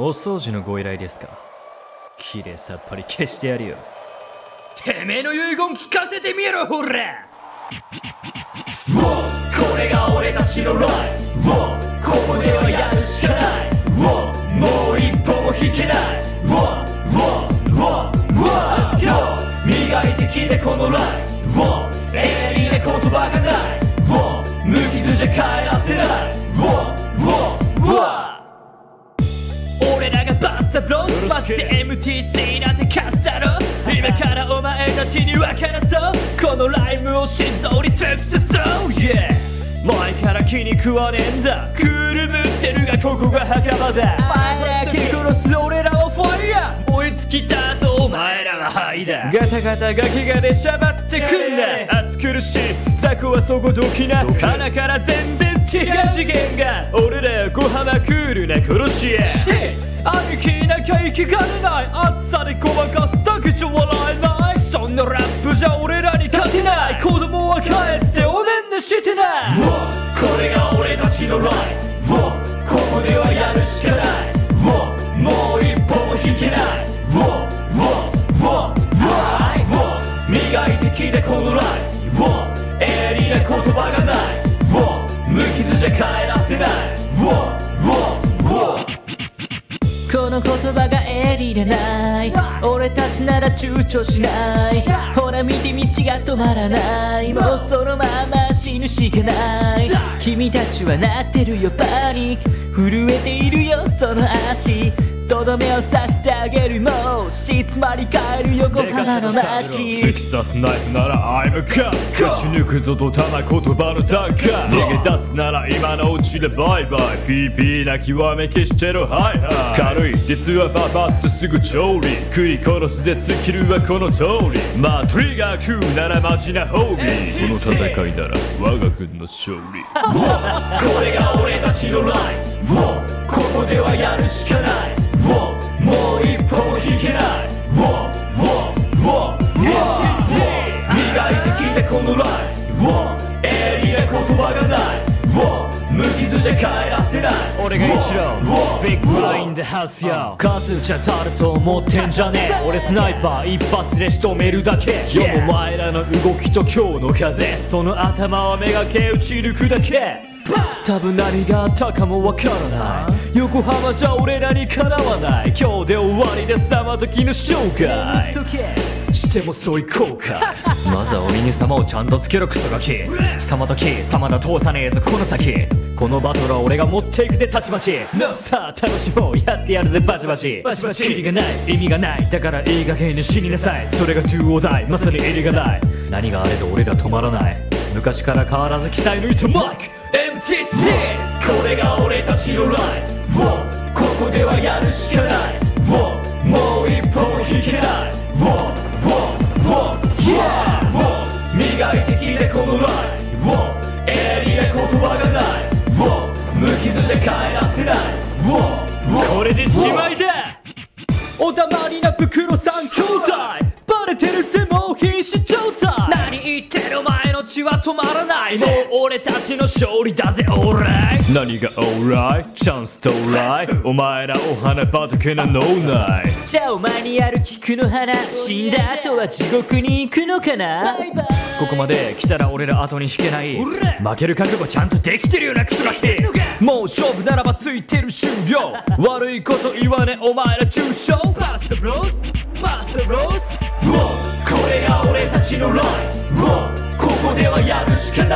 お掃除のご依頼ですか？きれいさっぱり消してやるよ。てめえの遺言聞かせてみろほらこれが俺たちのライフ。ここではやるしかない。もう一歩も引けない。磨いてきてこのライフ。鋭利な言葉がない。無傷じゃ帰らせないブローマジで MTC なんて勝つだろ今からお前たちに分からそう？このライムを心臓に突き刺そう？Yeah 前から気に食わねえんだ。クールぶってるがここが墓場だ。お前ら蹴殺す俺らをファイヤー！燃え尽きた後お前らは灰だ。ガタガタガキが出しゃばってくんだ。暑苦しい雑魚はそこどきな。鼻から全然違う次元が。俺らよ小浜クールな殺し屋兄貴なきゃ生きがれない暑さでごまかすだけじゃ笑えない。そんなラップじゃ俺らに勝てない。子供は帰っておねんねしてない。これが俺たちのライ。フここではやるしかない。もう一歩も引けない。磨いてきてこのライフ鋭利な言葉がない無傷じゃ帰らたちなら躊躇しない。ほら見て道が止まらない。もうそのまま死ぬしかない。君たちはなってるよパニック震えているよその足。とどめを刺してあげるもう質まり返る横浜の街。突き刺すナイフなら I'm a cop 勝ち抜くぞとたな言葉のタンカー逃げ出すなら今のうちでバイバイ。PP な極め消してる。ハイハイ軽い実はパパッとすぐ調理食い殺すでスキルはこの通り。まあトリガー食うならマジなホービー。その戦いなら我が軍の勝利。これが俺たちのライフ。ここではやるしかないもう一歩も引けない。磨いてきてこのライ鋭利な言葉がないウォー無傷じゃ帰らせない俺が一郎ビッグフラインでハウスよ数じゃ足ると思ってんじゃねえ俺スナイパー一発で仕留めるだけ読むお前らの動きと今日の風その頭をめがけ打ち抜くだけ多分何があったかもわからない。横浜じゃ俺らにかなわない。今日で終わりでさま時の生涯。してもそういこうか。まずは鬼に様をちゃんとつけろクソガキ様時様だ通さねえぞこの先。このバトルは俺が持っていくぜたちまち。さあ楽しもう。やってやるぜバチバチ。バチバチ。キリがない意味がない。だからいい加減に死になさい。それが Do or Die まさに襟がない。何があれど俺ら止まらない。昔から変わらず鍛え抜いたマイク MTC これが俺たちのライフ。ここではやるしかない。もう一歩も引けない。磨いてきてこのライフ。鋭利な言葉がない。無傷じゃ帰らせない。これでしまいだ。おたまりな袋三兄弟。バレてるぜ前の血は止まらないもう俺たちの勝利だぜオーライ何がオーライチャンス到来お前らお花畑な脳内。じゃあお前にある菊の花死んだ後は地獄に行くのかな？ここまで来たら俺ら後に引けない。負ける覚悟ちゃんとできてるよなクソガキもう勝負ならばついてる終了。悪いこと言わねお前ら中傷バスタブロースバスタブロースこれが俺たちのライフ Eu. Janus can